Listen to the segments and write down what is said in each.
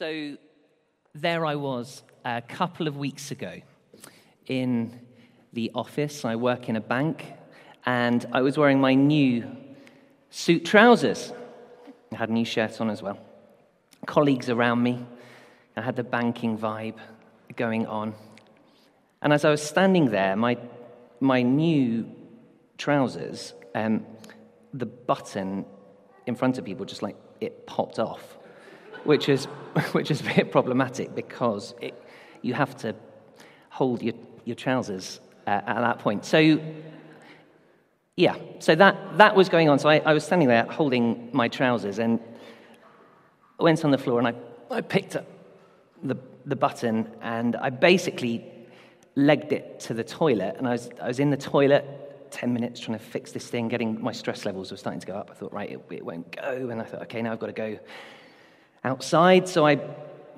So there I was a couple of weeks ago in the office. I work in a bank, and I was wearing my new suit trousers. I had a new shirt on as well. Colleagues around me, I had the banking vibe going on. And as I was standing there, my, my new trousers, um, the button in front of people just like it popped off which is, which is a bit problematic because it, you have to hold your, your trousers uh, at that point. So, yeah, so that, that was going on. So I, I was standing there holding my trousers and I went on the floor and I, I picked up the, the button and I basically legged it to the toilet. And I was, I was in the toilet 10 minutes trying to fix this thing, getting my stress levels were starting to go up. I thought, right, it, it won't go. And I thought, okay, now I've got to go outside. So I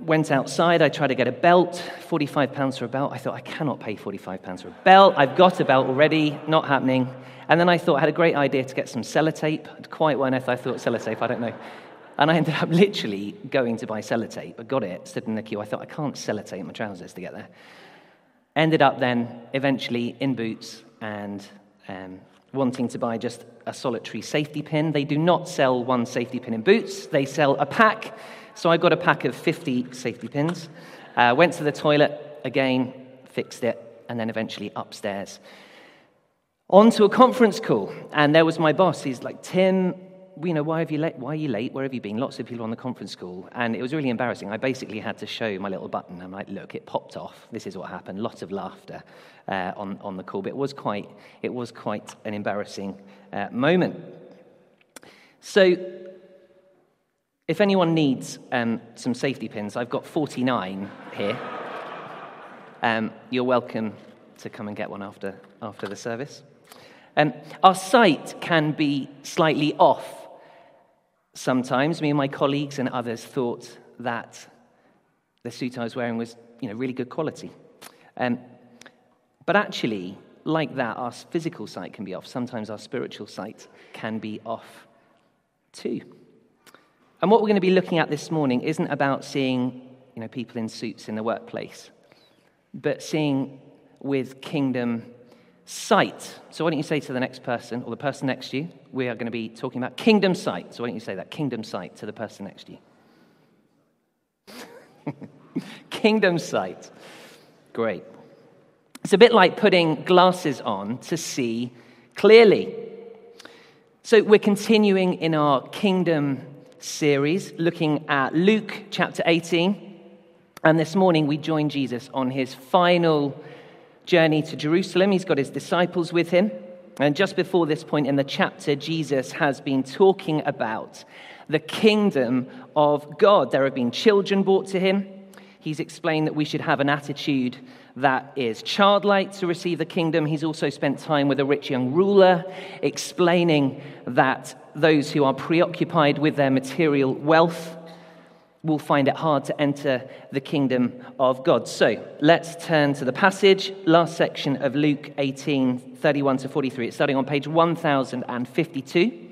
went outside. I tried to get a belt, 45 pounds for a belt. I thought, I cannot pay 45 pounds for a belt. I've got a belt already, not happening. And then I thought I had a great idea to get some sellotape. Quite why I thought sellotape, I don't know. And I ended up literally going to buy sellotape. I got it, stood in the queue. I thought, I can't sellotape my trousers to get there. Ended up then, eventually, in Boots and um, wanting to buy just a solitary safety pin. They do not sell one safety pin in Boots, they sell a pack. So I got a pack of 50 safety pins, uh, went to the toilet again, fixed it, and then eventually upstairs. On to a conference call, and there was my boss. He's like, Tim, you know, why, have you late? why are you late? Where have you been? Lots of people on the conference call. And it was really embarrassing. I basically had to show my little button. I'm like, look, it popped off. This is what happened. Lots of laughter uh, on, on the call. But it was quite, it was quite an embarrassing uh, moment. So, if anyone needs um, some safety pins, I've got 49 here. Um, you're welcome to come and get one after, after the service. Um, our sight can be slightly off Sometimes me and my colleagues and others thought that the suit I was wearing was you know, really good quality. Um, but actually, like that, our physical sight can be off. Sometimes our spiritual sight can be off too. And what we're going to be looking at this morning isn't about seeing you know, people in suits in the workplace, but seeing with kingdom sight. So, why don't you say to the next person or the person next to you, we are going to be talking about kingdom sight. So, why don't you say that? Kingdom sight to the person next to you. kingdom sight. Great. It's a bit like putting glasses on to see clearly. So, we're continuing in our kingdom series, looking at Luke chapter 18. And this morning we join Jesus on his final journey to Jerusalem. He's got his disciples with him. And just before this point in the chapter, Jesus has been talking about the kingdom of God. There have been children brought to him. He's explained that we should have an attitude that is childlike to receive the kingdom. He's also spent time with a rich young ruler, explaining that those who are preoccupied with their material wealth will find it hard to enter the kingdom of God. So let's turn to the passage, last section of Luke 18 31 to 43. It's starting on page 1052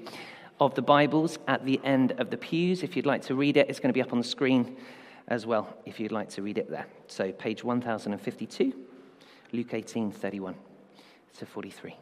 of the Bibles at the end of the pews. If you'd like to read it, it's going to be up on the screen as well, if you'd like to read it there. So page 1052, Luke 18 31 to 43.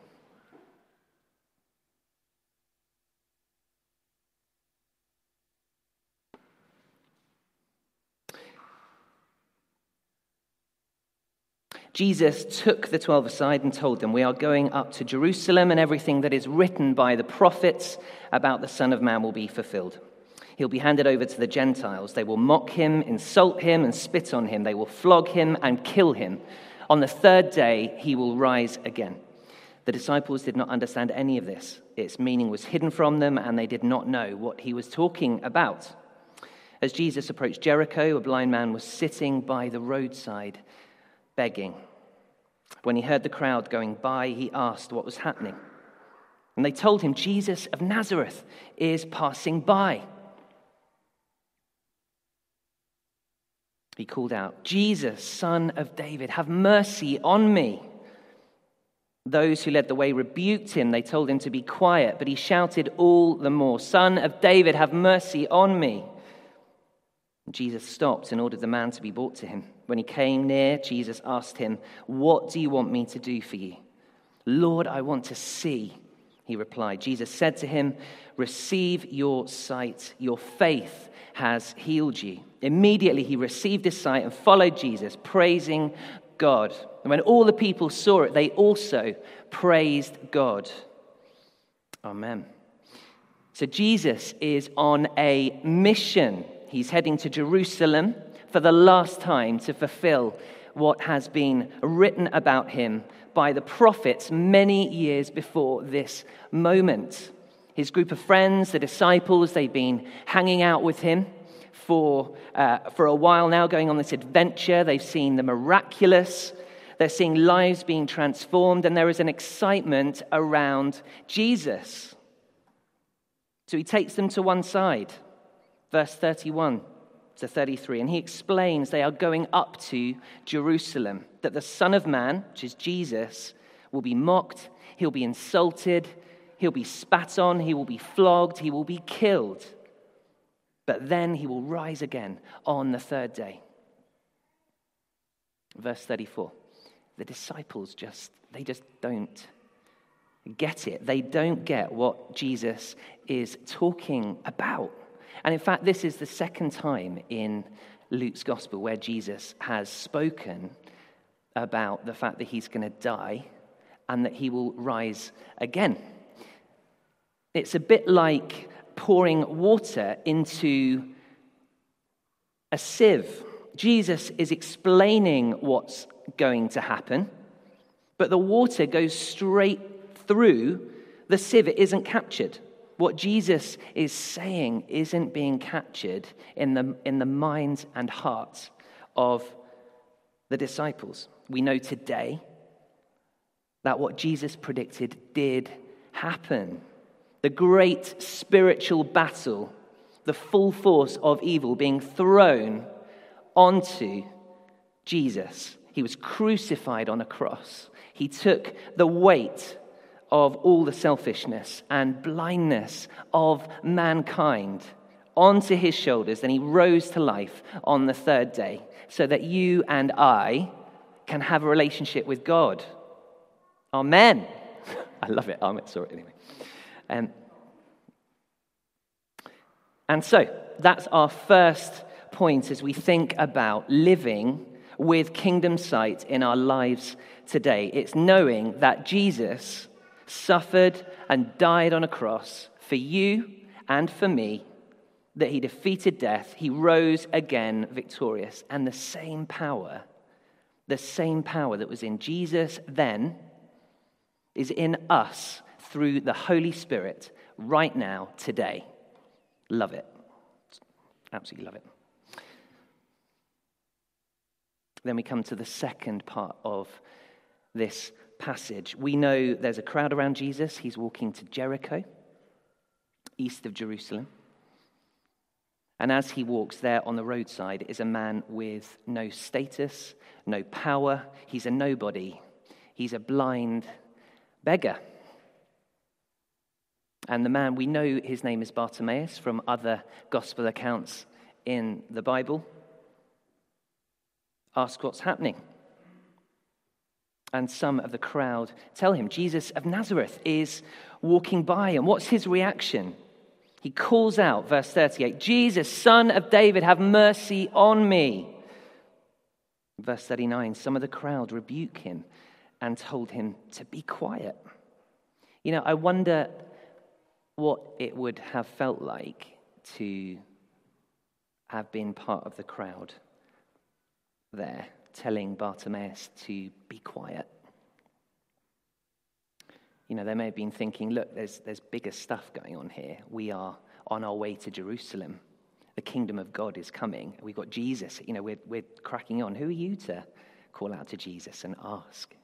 Jesus took the twelve aside and told them, We are going up to Jerusalem, and everything that is written by the prophets about the Son of Man will be fulfilled. He'll be handed over to the Gentiles. They will mock him, insult him, and spit on him. They will flog him and kill him. On the third day, he will rise again. The disciples did not understand any of this. Its meaning was hidden from them, and they did not know what he was talking about. As Jesus approached Jericho, a blind man was sitting by the roadside begging. When he heard the crowd going by, he asked what was happening. And they told him, Jesus of Nazareth is passing by. He called out, Jesus, son of David, have mercy on me. Those who led the way rebuked him. They told him to be quiet, but he shouted all the more, Son of David, have mercy on me. Jesus stopped and ordered the man to be brought to him. When he came near, Jesus asked him, What do you want me to do for you? Lord, I want to see, he replied. Jesus said to him, Receive your sight. Your faith has healed you. Immediately he received his sight and followed Jesus, praising God. And when all the people saw it, they also praised God. Amen. So Jesus is on a mission he's heading to Jerusalem for the last time to fulfill what has been written about him by the prophets many years before this moment. His group of friends, the disciples, they've been hanging out with him for, uh, for a while now, going on this adventure. They've seen the miraculous, they're seeing lives being transformed, and there is an excitement around Jesus. So he takes them to one side verse 31 to 33. And he explains they are going up to Jerusalem, that the Son of Man, which is Jesus, will be mocked, he'll be insulted, he'll be spat on, he will be flogged, he will be killed. But then he will rise again on the third day. Verse 34. The disciples just, they just don't get it. They don't get what Jesus is talking about. And in fact, this is the second time in Luke's gospel where Jesus has spoken about the fact that he's going to die and that he will rise again. It's a bit like pouring water into a sieve. Jesus is explaining what's going to happen, but the water goes straight through the sieve. It isn't captured what Jesus is saying isn't being captured in the, in the minds and hearts of the disciples. We know today that what Jesus predicted did happen. The great spiritual battle, the full force of evil being thrown onto Jesus. He was crucified on a cross. He took the weight of all the selfishness and blindness of mankind onto his shoulders. Then he rose to life on the third day so that you and I can have a relationship with God. Amen. I love it. Amen. Sorry, anyway. Um, and so that's our first point as we think about living with kingdom sight in our lives today. It's knowing that Jesus suffered and died on a cross for you and for me, that he defeated death, he rose again victorious. And the same power, the same power that was in Jesus then, is in us through the Holy Spirit right now, today. Love it. Absolutely love it. Then we come to the second part of this passage, we know there's a crowd around Jesus. He's walking to Jericho, east of Jerusalem. And as he walks there on the roadside is a man with no status, no power. He's a nobody. He's a blind beggar. And the man, we know his name is Bartimaeus from other gospel accounts in the Bible. Ask what's happening and some of the crowd tell him Jesus of Nazareth is walking by. And what's his reaction? He calls out, verse 38, Jesus, son of David, have mercy on me. Verse 39, some of the crowd rebuke him and told him to be quiet. You know, I wonder what it would have felt like to have been part of the crowd there telling Bartimaeus to be quiet. You know, they may have been thinking, look, there's, there's bigger stuff going on here. We are on our way to Jerusalem. The kingdom of God is coming. We've got Jesus. You know, we're, we're cracking on. Who are you to call out to Jesus and ask?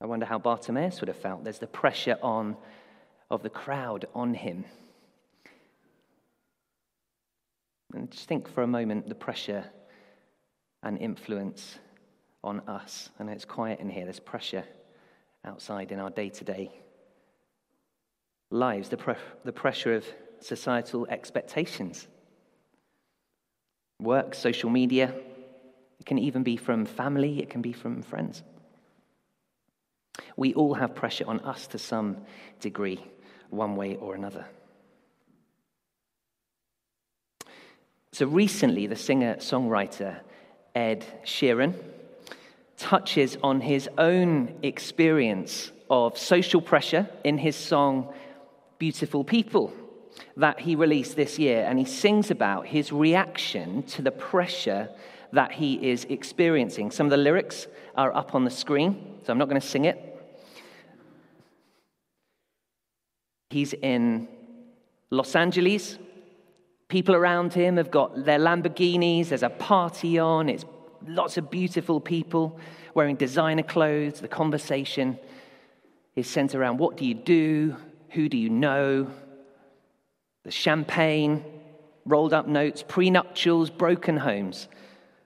I wonder how Bartimaeus would have felt. There's the pressure on of the crowd on him. And just think for a moment the pressure and influence on us. And it's quiet in here, there's pressure outside in our day to day lives, the, pre- the pressure of societal expectations. work, social media. It can even be from family, it can be from friends. We all have pressure on us to some degree, one way or another. So recently, the singer songwriter Ed Sheeran touches on his own experience of social pressure in his song Beautiful People that he released this year. And he sings about his reaction to the pressure that he is experiencing. Some of the lyrics are up on the screen, so I'm not going to sing it. He's in Los Angeles. People around him have got their Lamborghinis. There's a party on. It's lots of beautiful people wearing designer clothes. The conversation is centered around what do you do? Who do you know? The champagne, rolled up notes, prenuptials, broken homes,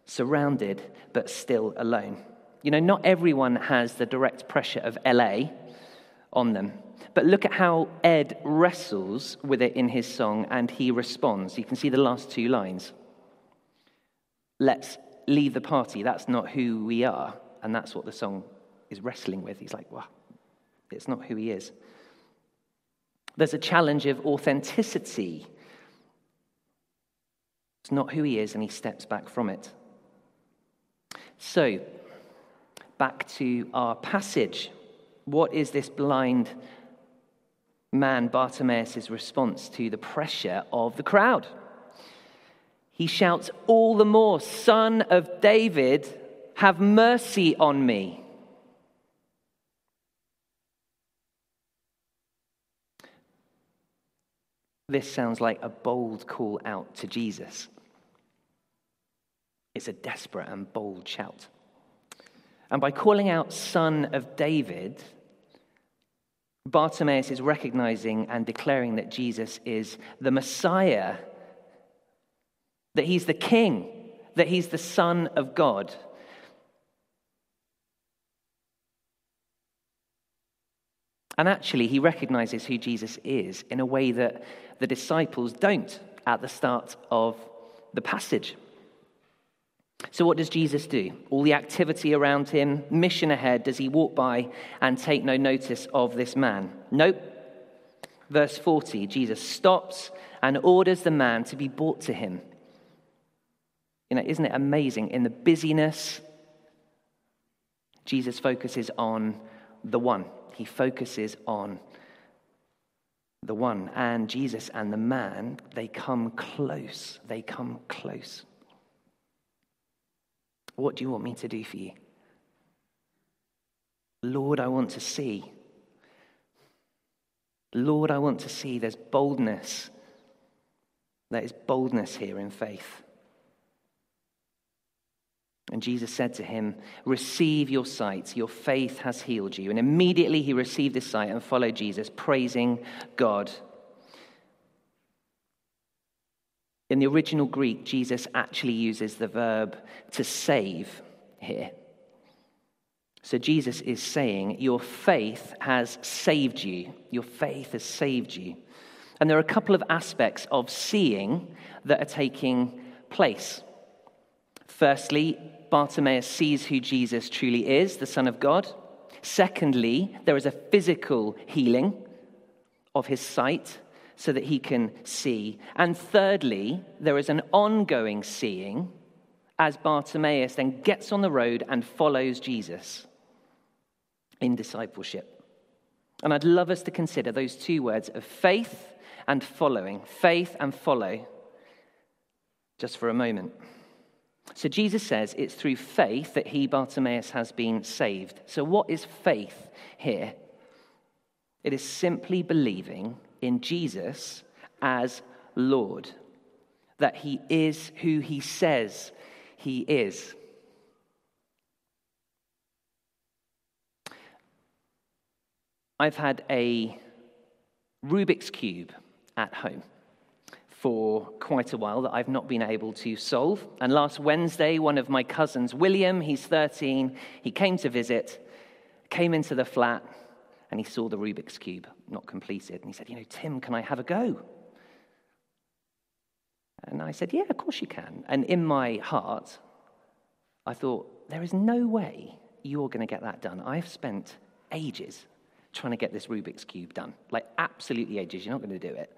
surrounded but still alone. You know, not everyone has the direct pressure of LA on them. But look at how Ed wrestles with it in his song and he responds. You can see the last two lines. Let's leave the party. That's not who we are. And that's what the song is wrestling with. He's like, well, it's not who he is. There's a challenge of authenticity. It's not who he is, and he steps back from it. So, back to our passage. What is this blind man, Bartimaeus' response to the pressure of the crowd? He shouts all the more, Son of David, have mercy on me. This sounds like a bold call out to Jesus. It's a desperate and bold shout. And by calling out Son of David, Bartimaeus is recognizing and declaring that Jesus is the Messiah, that he's the King, that he's the Son of God. And actually, he recognizes who Jesus is in a way that the disciples don't at the start of the passage. So, what does Jesus do? All the activity around him, mission ahead, does he walk by and take no notice of this man? Nope. Verse 40 Jesus stops and orders the man to be brought to him. You know, isn't it amazing? In the busyness, Jesus focuses on the one. He focuses on the one. And Jesus and the man, they come close. They come close. What do you want me to do for you? Lord, I want to see. Lord, I want to see. There's boldness. There is boldness here in faith. And Jesus said to him, Receive your sight, your faith has healed you. And immediately he received his sight and followed Jesus, praising God. In the original Greek, Jesus actually uses the verb to save here. So Jesus is saying, Your faith has saved you. Your faith has saved you. And there are a couple of aspects of seeing that are taking place. Firstly, Bartimaeus sees who Jesus truly is, the Son of God. Secondly, there is a physical healing of his sight so that he can see. And thirdly, there is an ongoing seeing as Bartimaeus then gets on the road and follows Jesus in discipleship. And I'd love us to consider those two words of faith and following. Faith and follow, just for a moment. So Jesus says it's through faith that he, Bartimaeus, has been saved. So, what is faith here? It is simply believing in Jesus as Lord, that he is who he says he is. I've had a Rubik's Cube at home for quite a while that I've not been able to solve. And last Wednesday, one of my cousins, William, he's 13, he came to visit, came into the flat, and he saw the Rubik's Cube not completed. And he said, You know, Tim, can I have a go? And I said, Yeah, of course you can. And in my heart, I thought, There is no way you're going to get that done. I've spent ages trying to get this Rubik's Cube done. Like, absolutely ages. You're not going to do it.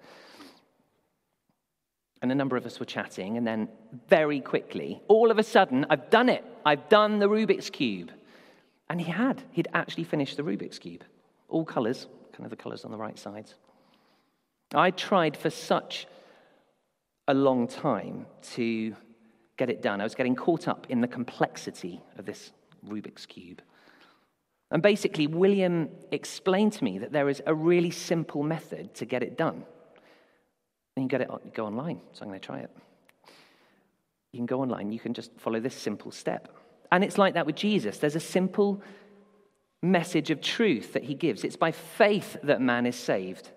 And a number of us were chatting, and then very quickly, all of a sudden, I've done it. I've done the Rubik's Cube. And he had. He'd actually finished the Rubik's Cube. All colours, kind of the colours on the right sides. I tried for such a long time to get it done. I was getting caught up in the complexity of this Rubik's Cube. And basically, William explained to me that there is a really simple method to get it done. And you get it, you go online, so I'm going to try it. You can go online, you can just follow this simple step. And it's like that with Jesus. There's a simple message of truth that he gives. It's by faith that man is saved.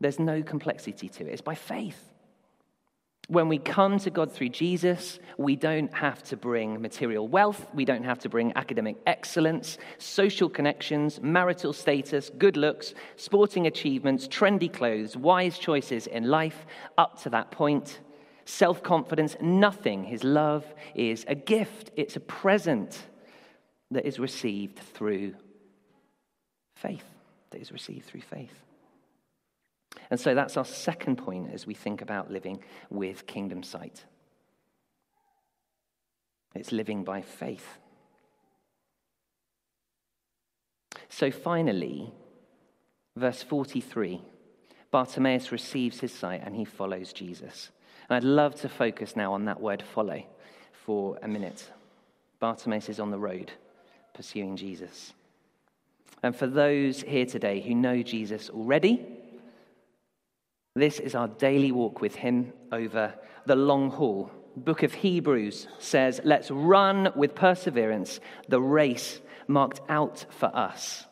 There's no complexity to it. It's by faith. When we come to God through Jesus, we don't have to bring material wealth, we don't have to bring academic excellence, social connections, marital status, good looks, sporting achievements, trendy clothes, wise choices in life up to that point, self confidence, nothing. His love is a gift, it's a present that is received through faith, that is received through faith. And so that's our second point as we think about living with kingdom sight. It's living by faith. So finally, verse 43 Bartimaeus receives his sight and he follows Jesus. And I'd love to focus now on that word follow for a minute. Bartimaeus is on the road pursuing Jesus. And for those here today who know Jesus already, this is our daily walk with Him over the long haul. Book of Hebrews says, Let's run with perseverance the race marked out for us.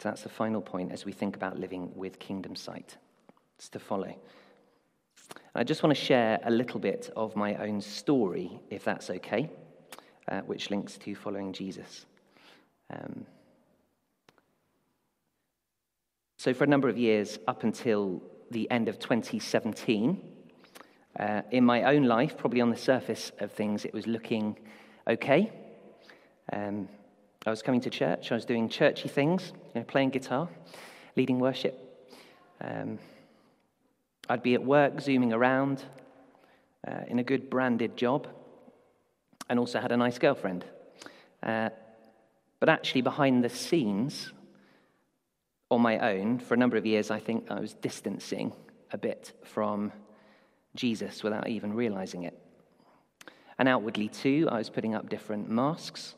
So that's the final point as we think about living with kingdom sight. It's to follow. I just want to share a little bit of my own story, if that's okay, uh, which links to following Jesus. Um, so, for a number of years, up until the end of 2017, uh, in my own life, probably on the surface of things, it was looking okay. Um, I was coming to church, I was doing churchy things, you know, playing guitar, leading worship. Um, I'd be at work, zooming around, uh, in a good branded job, and also had a nice girlfriend. Uh, but actually, behind the scenes, on my own, for a number of years, I think I was distancing a bit from Jesus without even realizing it. And outwardly, too, I was putting up different masks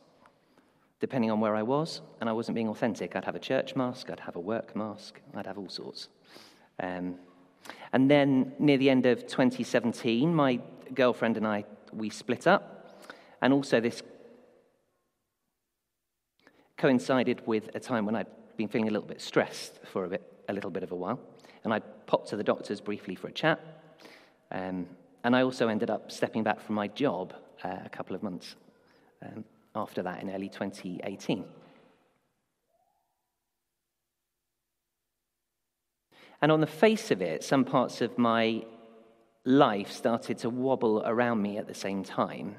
depending on where I was, and I wasn't being authentic. I'd have a church mask, I'd have a work mask, I'd have all sorts. Um, and then near the end of 2017, my girlfriend and I, we split up. And also, this coincided with a time when I'd been feeling a little bit stressed for a, bit, a little bit of a while. And I popped to the doctors briefly for a chat. Um, and I also ended up stepping back from my job uh, a couple of months um, after that in early 2018. And on the face of it, some parts of my life started to wobble around me at the same time.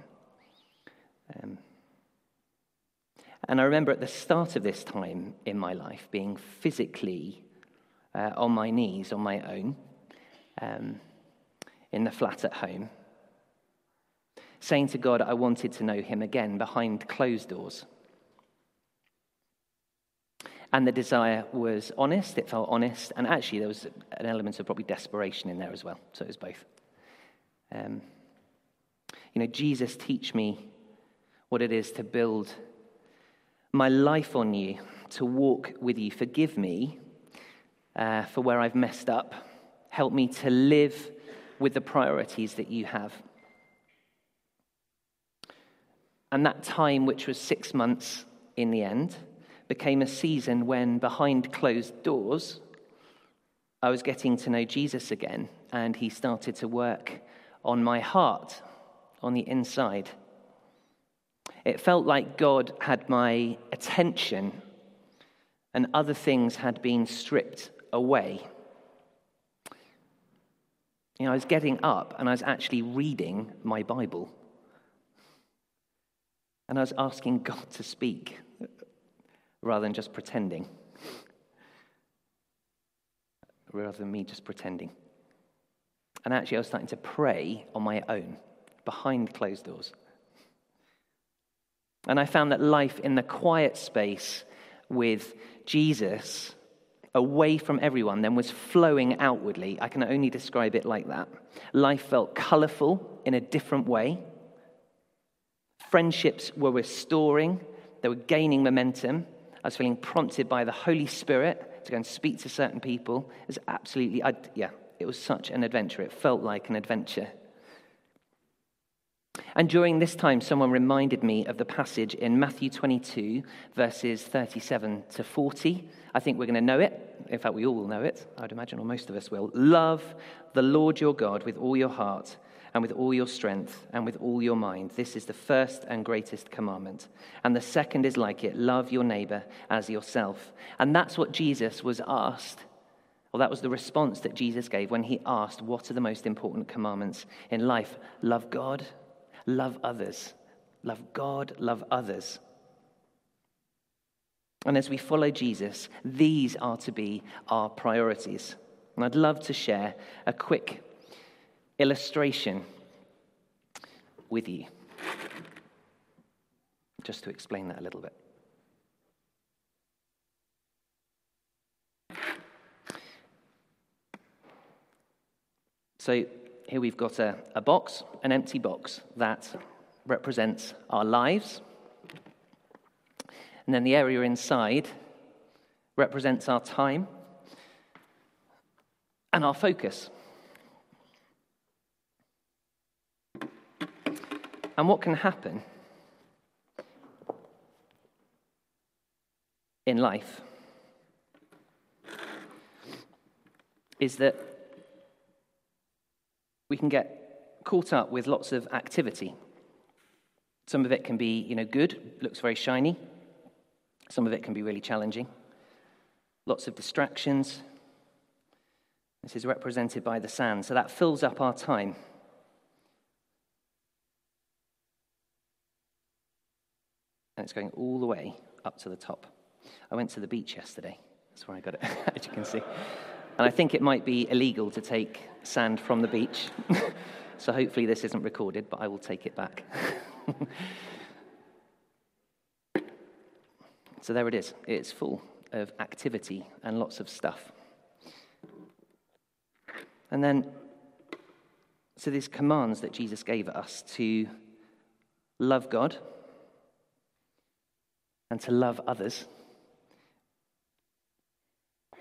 Um, and I remember at the start of this time in my life being physically uh, on my knees on my own um, in the flat at home, saying to God, I wanted to know Him again behind closed doors. And the desire was honest, it felt honest, and actually there was an element of probably desperation in there as well. So it was both. Um, you know, Jesus, teach me what it is to build my life on you, to walk with you. Forgive me uh, for where I've messed up. Help me to live with the priorities that you have. And that time, which was six months in the end, became a season when, behind closed doors, I was getting to know Jesus again, and he started to work on my heart, on the inside. It felt like God had my attention and other things had been stripped away. You know, I was getting up and I was actually reading my Bible. And I was asking God to speak rather than just pretending. Rather than me just pretending. And actually, I was starting to pray on my own, behind closed doors. And I found that life in the quiet space with Jesus, away from everyone, then was flowing outwardly. I can only describe it like that. Life felt colorful in a different way. Friendships were restoring, they were gaining momentum. I was feeling prompted by the Holy Spirit to go and speak to certain people. It was absolutely, I, yeah, it was such an adventure. It felt like an adventure. And during this time, someone reminded me of the passage in Matthew 22, verses 37 to 40. I think we're going to know it. In fact, we all will know it, I'd imagine, or most of us will. Love the Lord your God with all your heart and with all your strength and with all your mind. This is the first and greatest commandment. And the second is like it love your neighbor as yourself. And that's what Jesus was asked. Well, that was the response that Jesus gave when he asked, What are the most important commandments in life? Love God, love others. Love God, love others. And as we follow Jesus, these are to be our priorities. And I'd love to share a quick illustration with you, just to explain that a little bit. So here we've got a, a box, an empty box that represents our lives. And then the area inside represents our time and our focus. And what can happen in life is that we can get caught up with lots of activity. Some of it can be, you know, good, looks very shiny. Some of it can be really challenging. Lots of distractions. This is represented by the sand. So that fills up our time. And it's going all the way up to the top. I went to the beach yesterday. That's where I got it, as you can see. And I think it might be illegal to take sand from the beach. so hopefully this isn't recorded, but I will take it back. so there it is. It's full of activity and lots of stuff. And then, so these commands that Jesus gave us to love God and to love others,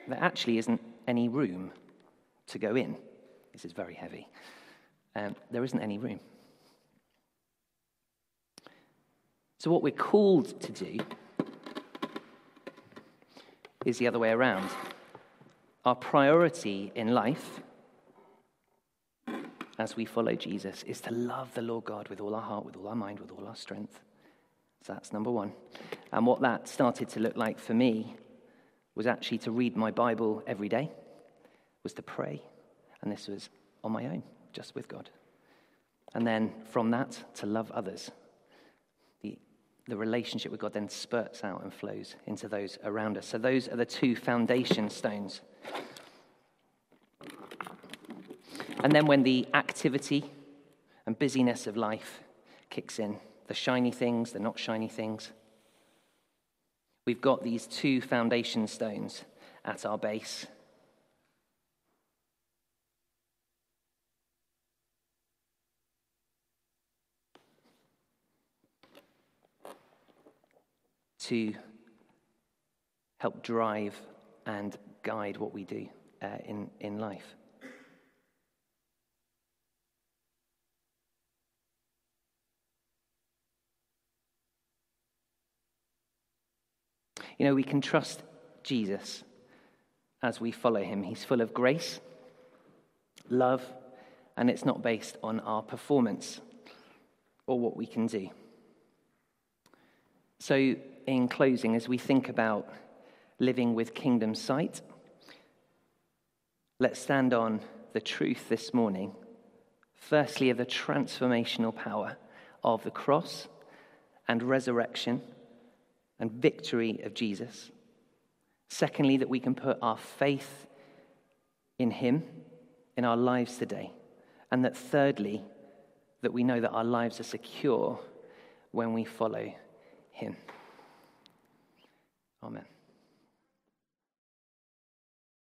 there actually isn't any room to go in. This is very heavy. Um, there isn't any room. So, what we're called to do is the other way around. Our priority in life, as we follow Jesus, is to love the Lord God with all our heart, with all our mind, with all our strength. So that's number one. And what that started to look like for me was actually to read my Bible every day, was to pray, and this was on my own, just with God. And then from that, to love others. The, the relationship with God then spurts out and flows into those around us. So those are the two foundation stones. And then when the activity and busyness of life kicks in, the shiny things, the not shiny things, we've got these two foundation stones at our base. To help drive and guide what we do uh, in, in life. You know, we can trust Jesus as we follow him. He's full of grace, love, and it's not based on our performance or what we can do. So, in closing, as we think about living with kingdom sight, let's stand on the truth this morning. Firstly, of the transformational power of the cross and resurrection and victory of Jesus. Secondly, that we can put our faith in Him in our lives today. And that thirdly, that we know that our lives are secure when we follow Him. Amen.